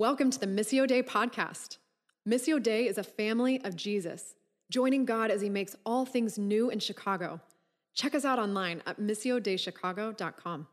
Welcome to the Missio Dei podcast. Missio Dei is a family of Jesus, joining God as he makes all things new in Chicago. Check us out online at missiodeichicago.com.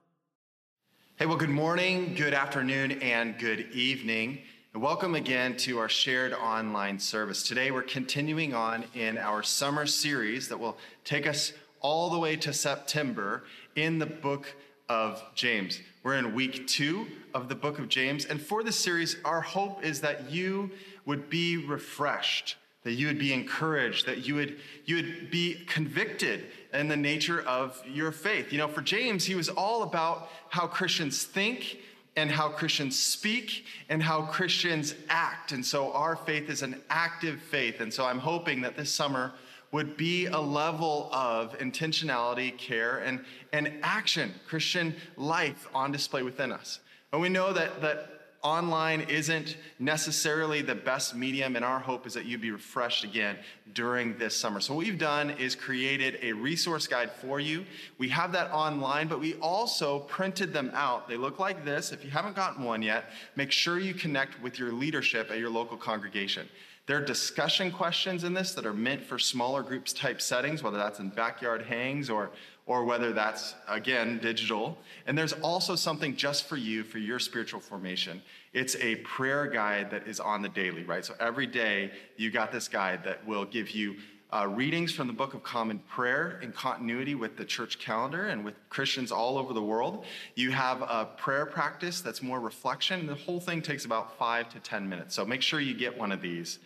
Hey, well, good morning, good afternoon, and good evening. And welcome again to our shared online service. Today, we're continuing on in our summer series that will take us all the way to September in the book of James. We're in week two of the book of James. And for this series, our hope is that you would be refreshed, that you would be encouraged, that you would, you would be convicted in the nature of your faith. You know, for James, he was all about how Christians think and how Christians speak and how Christians act. And so our faith is an active faith. And so I'm hoping that this summer, would be a level of intentionality, care, and, and action, Christian life on display within us. And we know that, that online isn't necessarily the best medium, and our hope is that you'd be refreshed again during this summer. So, what we've done is created a resource guide for you. We have that online, but we also printed them out. They look like this. If you haven't gotten one yet, make sure you connect with your leadership at your local congregation. There are discussion questions in this that are meant for smaller groups type settings, whether that's in backyard hangs or, or whether that's, again, digital. And there's also something just for you, for your spiritual formation. It's a prayer guide that is on the daily, right? So every day you got this guide that will give you uh, readings from the Book of Common Prayer in continuity with the church calendar and with Christians all over the world. You have a prayer practice that's more reflection. The whole thing takes about five to 10 minutes. So make sure you get one of these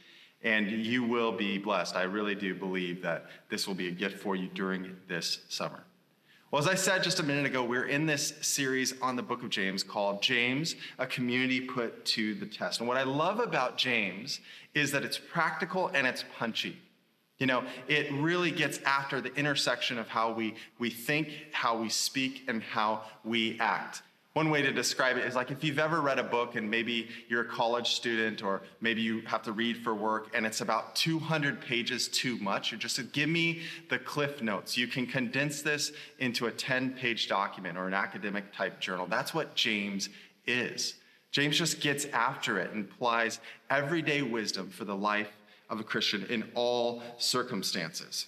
and you will be blessed. I really do believe that this will be a gift for you during this summer. Well, as I said just a minute ago, we're in this series on the book of James called James, a community put to the test. And what I love about James is that it's practical and it's punchy. You know, it really gets after the intersection of how we, we think, how we speak, and how we act. One way to describe it is like if you've ever read a book and maybe you're a college student or maybe you have to read for work and it's about 200 pages too much, you just give me the cliff notes. You can condense this into a 10 page document or an academic type journal. That's what James is. James just gets after it and applies everyday wisdom for the life of a Christian in all circumstances.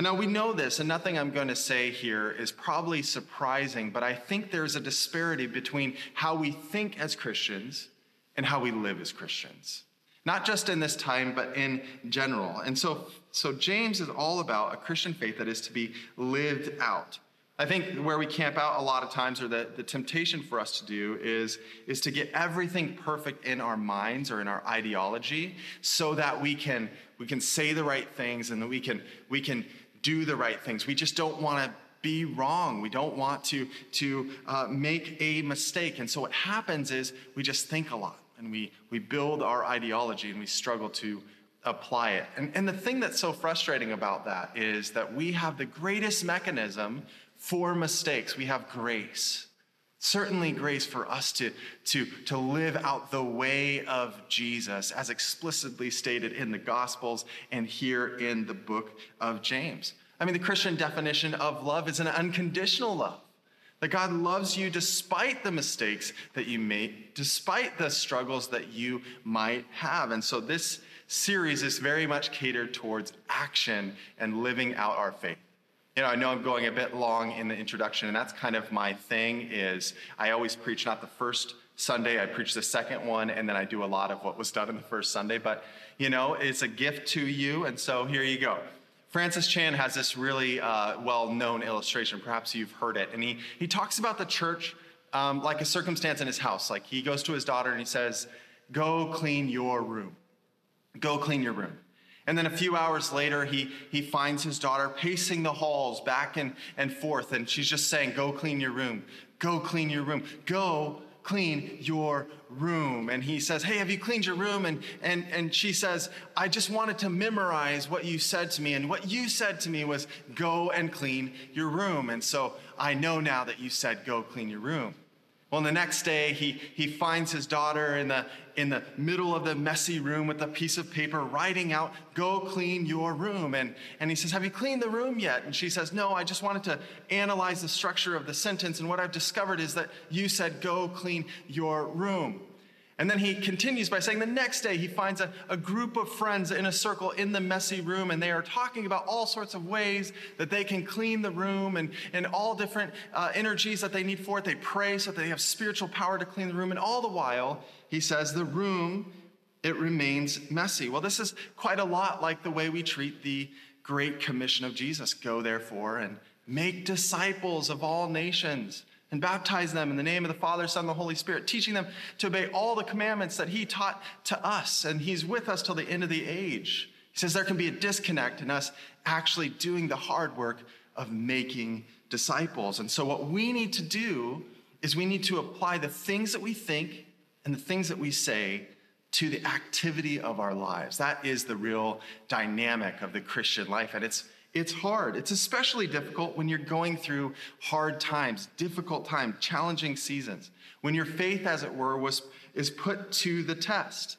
And now we know this, and nothing I'm going to say here is probably surprising, but I think there's a disparity between how we think as Christians and how we live as Christians. Not just in this time, but in general. And so, so James is all about a Christian faith that is to be lived out. I think where we camp out a lot of times, or the, the temptation for us to do, is, is to get everything perfect in our minds or in our ideology so that we can, we can say the right things and that we can, we can do the right things. We just don't want to be wrong. We don't want to, to uh, make a mistake. And so what happens is we just think a lot and we, we build our ideology and we struggle to apply it. And, and the thing that's so frustrating about that is that we have the greatest mechanism for mistakes. We have grace. Certainly, grace for us to, to, to live out the way of Jesus, as explicitly stated in the Gospels and here in the book of James. I mean, the Christian definition of love is an unconditional love. That God loves you despite the mistakes that you make, despite the struggles that you might have. And so this series is very much catered towards action and living out our faith. You know, I know I'm going a bit long in the introduction, and that's kind of my thing is I always preach not the first Sunday, I preach the second one, and then I do a lot of what was done in the first Sunday. But, you know, it's a gift to you, and so here you go. Francis Chan has this really uh, well known illustration. Perhaps you've heard it. And he, he talks about the church um, like a circumstance in his house. Like he goes to his daughter and he says, Go clean your room. Go clean your room. And then a few hours later, he, he finds his daughter pacing the halls back and, and forth, and she's just saying, Go clean your room. Go clean your room. Go clean your room. And he says, Hey, have you cleaned your room? And, and, and she says, I just wanted to memorize what you said to me. And what you said to me was, Go and clean your room. And so I know now that you said, Go clean your room. Well, the next day, he, he finds his daughter in the, in the middle of the messy room with a piece of paper writing out, Go clean your room. And, and he says, Have you cleaned the room yet? And she says, No, I just wanted to analyze the structure of the sentence. And what I've discovered is that you said, Go clean your room. And then he continues by saying the next day he finds a, a, group of friends in a circle in the messy room, and they are talking about all sorts of ways that they can clean the room and, and all different uh, energies that they need for it. They pray so that they have spiritual power to clean the room. And all the while, he says, the room, it remains messy. Well, this is quite a lot like the way we treat the Great Commission of Jesus go, therefore, and make disciples of all nations and baptize them in the name of the Father, Son, and the Holy Spirit, teaching them to obey all the commandments that He taught to us. And He's with us till the end of the age. He says there can be a disconnect in us actually doing the hard work of making disciples. And so, what we need to do is we need to apply the things that we think and the things that we say to the activity of our lives. That is the real dynamic of the Christian life. And it's it's hard. It's especially difficult when you're going through hard times, difficult times, challenging seasons, when your faith, as it were, was, is put to the test.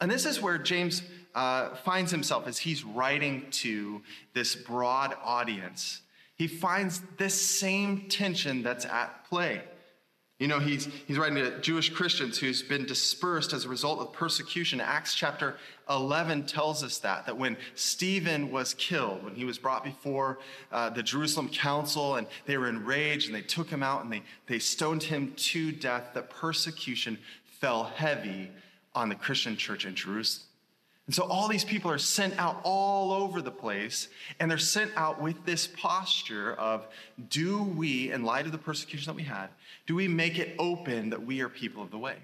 And this is where James uh, finds himself as he's writing to this broad audience. He finds this same tension that's at play. You know, he's, he's writing to Jewish Christians who's been dispersed as a result of persecution. Acts chapter 11 tells us that, that when Stephen was killed, when he was brought before uh, the Jerusalem council and they were enraged and they took him out and they, they stoned him to death, that persecution fell heavy on the Christian church in Jerusalem. And so all these people are sent out all over the place, and they're sent out with this posture of do we, in light of the persecution that we had, do we make it open that we are people of the way?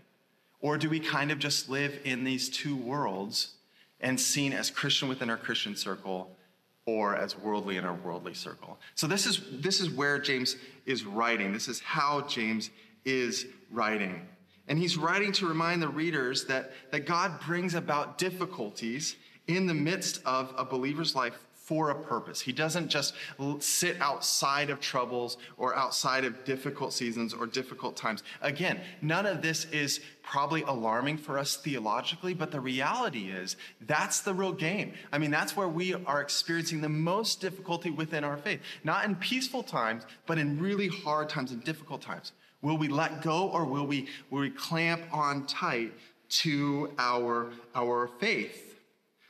Or do we kind of just live in these two worlds and seen as Christian within our Christian circle or as worldly in our worldly circle? So this is this is where James is writing. This is how James is writing. And he's writing to remind the readers that, that God brings about difficulties in the midst of a believer's life for a purpose. He doesn't just sit outside of troubles or outside of difficult seasons or difficult times. Again, none of this is probably alarming for us theologically, but the reality is that's the real game. I mean, that's where we are experiencing the most difficulty within our faith. Not in peaceful times, but in really hard times and difficult times. Will we let go or will we, will we clamp on tight to our, our faith?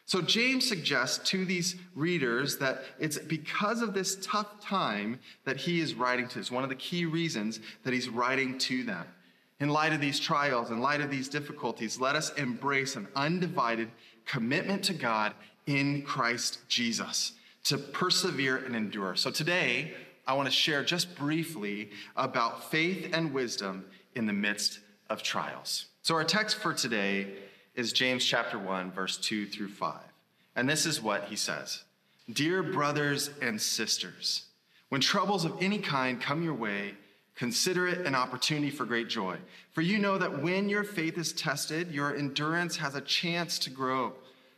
So James suggests to these readers that it's because of this tough time that he is writing to. It's one of the key reasons that he's writing to them. In light of these trials, in light of these difficulties, let us embrace an undivided commitment to God in Christ Jesus to persevere and endure. So today, I want to share just briefly about faith and wisdom in the midst of trials. So our text for today is James chapter 1, verse 2 through 5. And this is what he says Dear brothers and sisters, when troubles of any kind come your way, consider it an opportunity for great joy. For you know that when your faith is tested, your endurance has a chance to grow.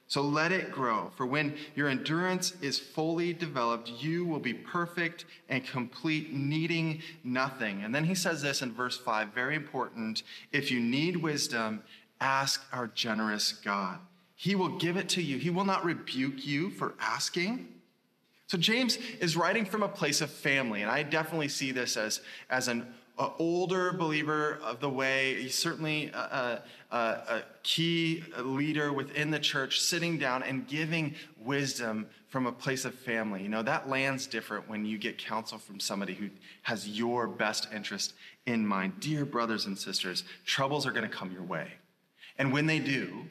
So let it grow. For when your endurance is fully developed, you will be perfect and complete, needing nothing. And then he says this in verse 5, very important. If you need wisdom, ask our generous God. He will give it to you. He will not rebuke you for asking. So James is writing from a place of family, and I definitely see this as, as an uh, older believer of the way. He's certainly a, a, a key leader within the church, sitting down and giving wisdom from a place of family. You know, that lands different when you get counsel from somebody who has your best interest in mind. Dear brothers and sisters, troubles are going to come your way. And when they do,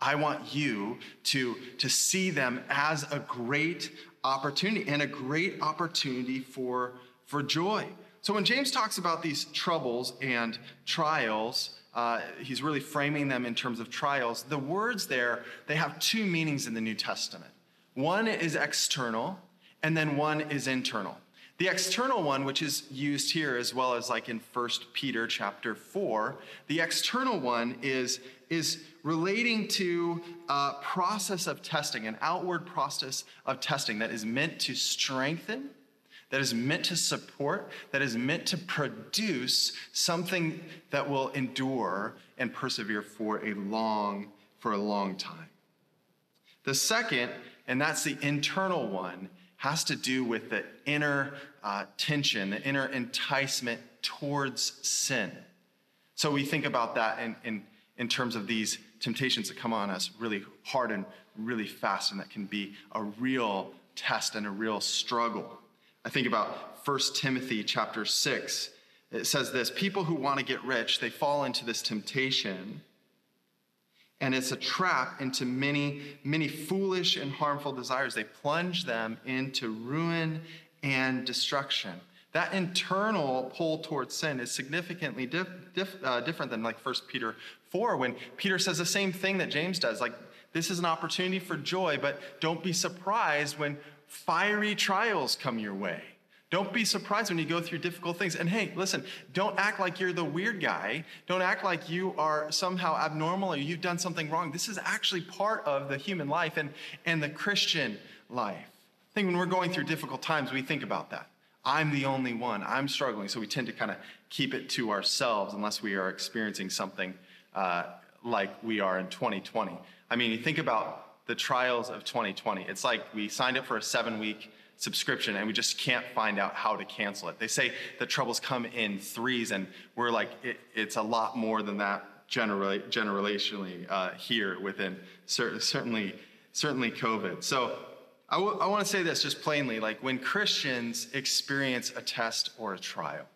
I want you to, to see them as a great opportunity and a great opportunity for, for joy. So when James talks about these troubles and trials, uh, he's really framing them in terms of trials. The words there, they have two meanings in the New Testament. One is external, and then one is internal. The external one, which is used here as well as like in 1 Peter chapter 4, the external one is, is relating to a process of testing, an outward process of testing that is meant to strengthen, that is meant to support, that is meant to produce something that will endure and persevere for a long, for a long time. The second, and that's the internal one, has to do with the inner uh, tension, the inner enticement towards sin. So we think about that in, in in terms of these temptations that come on us really hard and really fast, and that can be a real test and a real struggle. I think about 1 Timothy chapter 6. It says this people who want to get rich, they fall into this temptation and it's a trap into many, many foolish and harmful desires. They plunge them into ruin and destruction. That internal pull towards sin is significantly dif- dif- uh, different than like 1 Peter 4, when Peter says the same thing that James does. Like, this is an opportunity for joy, but don't be surprised when fiery trials come your way. Don't be surprised when you go through difficult things. And hey, listen, don't act like you're the weird guy. Don't act like you are somehow abnormal or you've done something wrong. This is actually part of the human life and, and the Christian life. I think when we're going through difficult times, we think about that. I'm the only one. I'm struggling. So we tend to kind of keep it to ourselves unless we are experiencing something uh, like we are in 2020. I mean, you think about the trials of 2020. It's like we signed up for a seven week subscription and we just can't find out how to cancel it. They say the troubles come in threes, and we're like, it, it's a lot more than that generally, generationally uh, here within cer- certainly, certainly COVID. So I, w- I want to say this just plainly like when Christians experience a test or a trial,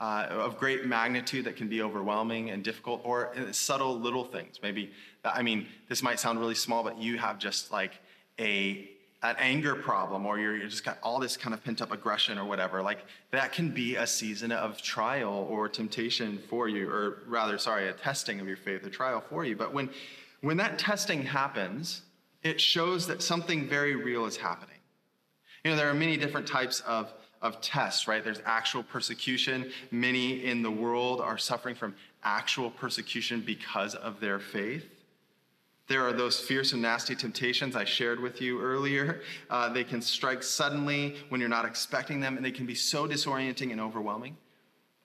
uh, of great magnitude that can be overwhelming and difficult, or subtle little things. Maybe, I mean, this might sound really small, but you have just like a an anger problem or you're, you're just got all this kind of pent up aggression or whatever. Like that can be a season of trial or temptation for you or rather sorry a testing of your faith a trial for you. But when when that testing happens it shows that something very real is happening. You know there are many different types of of tests right there's actual persecution many in the world are suffering from actual persecution because of their faith there are those fierce and nasty temptations I shared with you earlier. Uh, they can strike suddenly when you're not expecting them, and they can be so disorienting and overwhelming.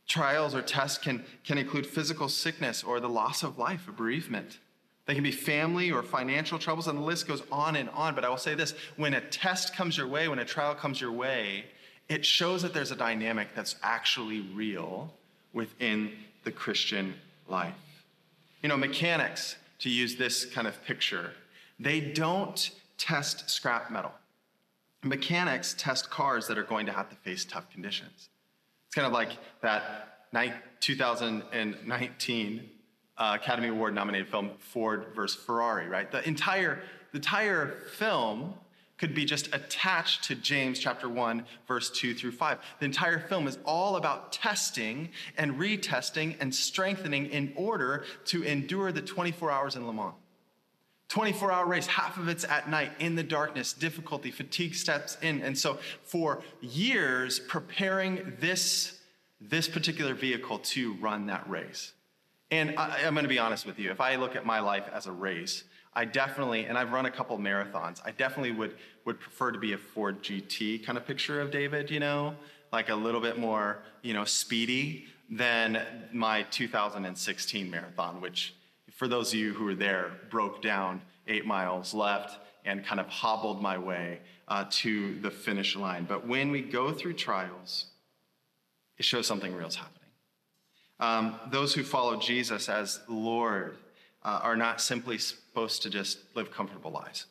Trials or tests can, can include physical sickness or the loss of life, a bereavement. They can be family or financial troubles, and the list goes on and on. But I will say this when a test comes your way, when a trial comes your way, it shows that there's a dynamic that's actually real within the Christian life. You know, mechanics to use this kind of picture, they don't test scrap metal. Mechanics test cars that are going to have to face tough conditions. It's kind of like that 2019 uh, Academy Award nominated film Ford versus Ferrari, right? The entire, the entire film could be just attached to James chapter 1, verse 2 through 5. The entire film is all about testing and retesting and strengthening in order to endure the 24 hours in Le Mans. 24 hour race, half of it's at night in the darkness, difficulty, fatigue steps in. And so, for years, preparing this, this particular vehicle to run that race. And I, I'm going to be honest with you, if I look at my life as a race, I definitely, and I've run a couple marathons, I definitely would, would prefer to be a Ford GT kind of picture of David, you know, like a little bit more, you know, speedy than my 2016 marathon, which, for those of you who were there, broke down eight miles left and kind of hobbled my way uh, to the finish line. But when we go through trials, it shows something real is happening. Um, those who follow Jesus as Lord uh, are not simply supposed to just live comfortable lives.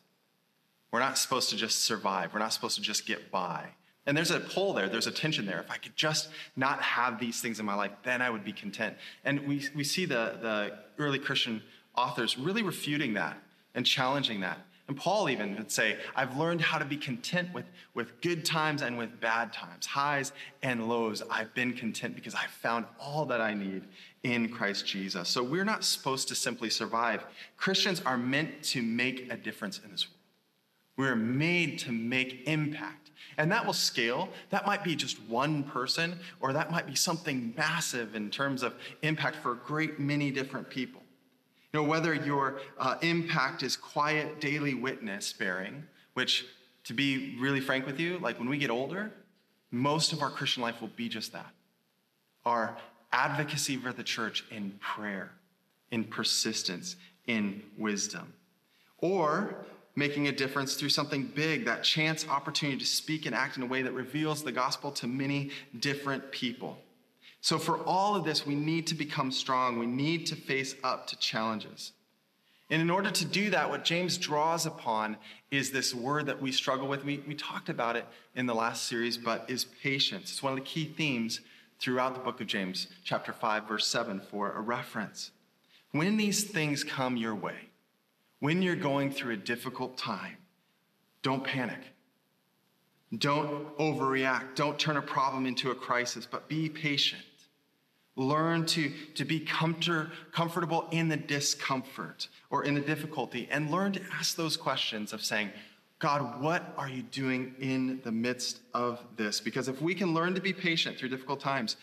We're not supposed to just survive. We're not supposed to just get by. And there's a pull there, there's a tension there. If I could just not have these things in my life, then I would be content. And we, we see the, the early Christian authors really refuting that and challenging that. And Paul even would say, I've learned how to be content with, with good times and with bad times, highs and lows. I've been content because I've found all that I need in Christ Jesus. So we're not supposed to simply survive. Christians are meant to make a difference in this world. We're made to make impact. And that will scale. That might be just one person, or that might be something massive in terms of impact for a great many different people. You know, whether your uh, impact is quiet daily witness bearing, which, to be really frank with you, like when we get older, most of our Christian life will be just that. Our advocacy for the church in prayer, in persistence, in wisdom. Or making a difference through something big, that chance opportunity to speak and act in a way that reveals the gospel to many different people. So, for all of this, we need to become strong. We need to face up to challenges. And in order to do that, what James draws upon is this word that we struggle with. We, we talked about it in the last series, but is patience. It's one of the key themes throughout the book of James, chapter 5, verse 7, for a reference. When these things come your way, when you're going through a difficult time, don't panic. Don't overreact. Don't turn a problem into a crisis, but be patient. Learn to, to be comfort, comfortable in the discomfort or in the difficulty, and learn to ask those questions of saying, God, what are you doing in the midst of this? Because if we can learn to be patient through difficult times,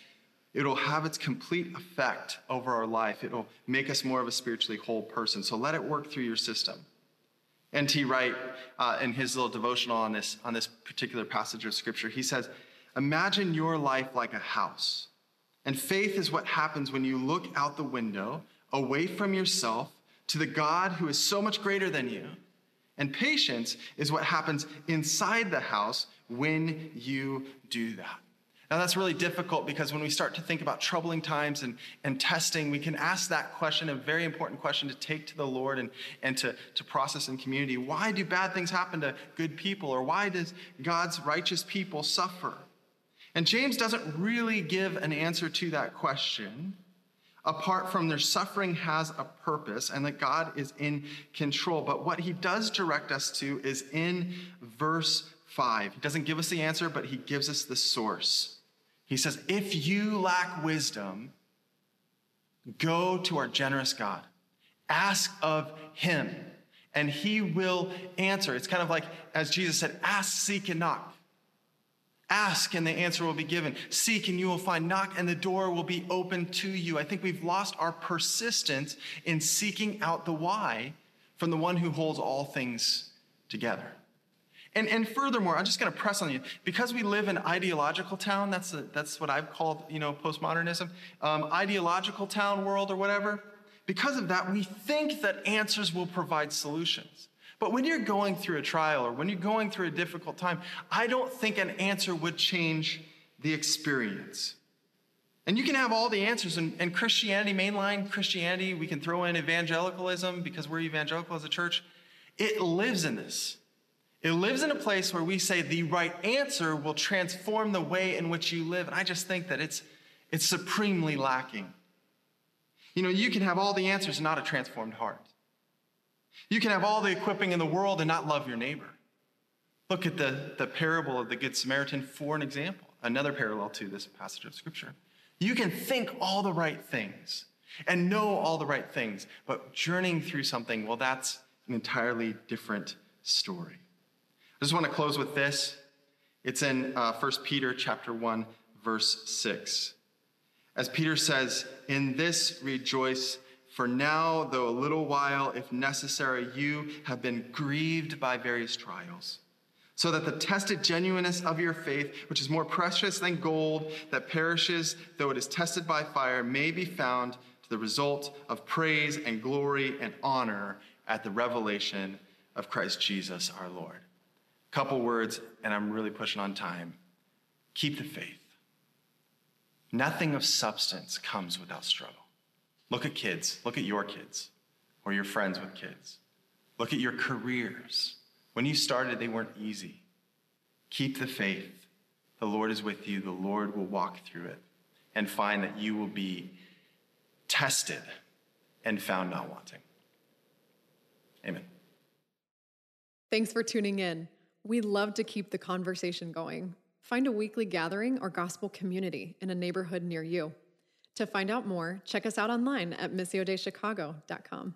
it'll have its complete effect over our life. It'll make us more of a spiritually whole person. So let it work through your system. N.T. Wright, uh, in his little devotional on this, on this particular passage of scripture, he says, Imagine your life like a house. And faith is what happens when you look out the window, away from yourself, to the God who is so much greater than you. And patience is what happens inside the house when you do that. Now, that's really difficult because when we start to think about troubling times and, and testing, we can ask that question, a very important question to take to the Lord and, and to, to process in community. Why do bad things happen to good people? Or why does God's righteous people suffer? And James doesn't really give an answer to that question apart from their suffering has a purpose and that God is in control. But what he does direct us to is in verse 5. He doesn't give us the answer, but he gives us the source. He says, If you lack wisdom, go to our generous God, ask of him, and he will answer. It's kind of like, as Jesus said, ask, seek, and knock. Ask and the answer will be given. Seek and you will find. Knock and the door will be open to you. I think we've lost our persistence in seeking out the why from the one who holds all things together. And, and furthermore, I'm just going to press on you because we live in ideological town. That's a, that's what I've called you know postmodernism, um, ideological town world or whatever. Because of that, we think that answers will provide solutions. But when you're going through a trial or when you're going through a difficult time, I don't think an answer would change the experience. And you can have all the answers. And, and Christianity, mainline Christianity, we can throw in evangelicalism because we're evangelical as a church. It lives in this. It lives in a place where we say the right answer will transform the way in which you live. And I just think that it's, it's supremely lacking. You know, you can have all the answers and not a transformed heart. You can have all the equipping in the world and not love your neighbor. Look at the, the parable of the Good Samaritan for an example, another parallel to this passage of Scripture. You can think all the right things and know all the right things, but journeying through something, well, that's an entirely different story. I just want to close with this. It's in uh, 1 Peter chapter 1, verse 6. As Peter says, In this rejoice for now, though a little while, if necessary, you have been grieved by various trials, so that the tested genuineness of your faith, which is more precious than gold that perishes, though it is tested by fire, may be found to the result of praise and glory and honor at the revelation of Christ Jesus our Lord. Couple words, and I'm really pushing on time. Keep the faith. Nothing of substance comes without struggle. Look at kids. Look at your kids or your friends with kids. Look at your careers. When you started, they weren't easy. Keep the faith. The Lord is with you. The Lord will walk through it and find that you will be tested and found not wanting. Amen. Thanks for tuning in. We love to keep the conversation going. Find a weekly gathering or gospel community in a neighborhood near you. To find out more, check us out online at missiodeichicago.com.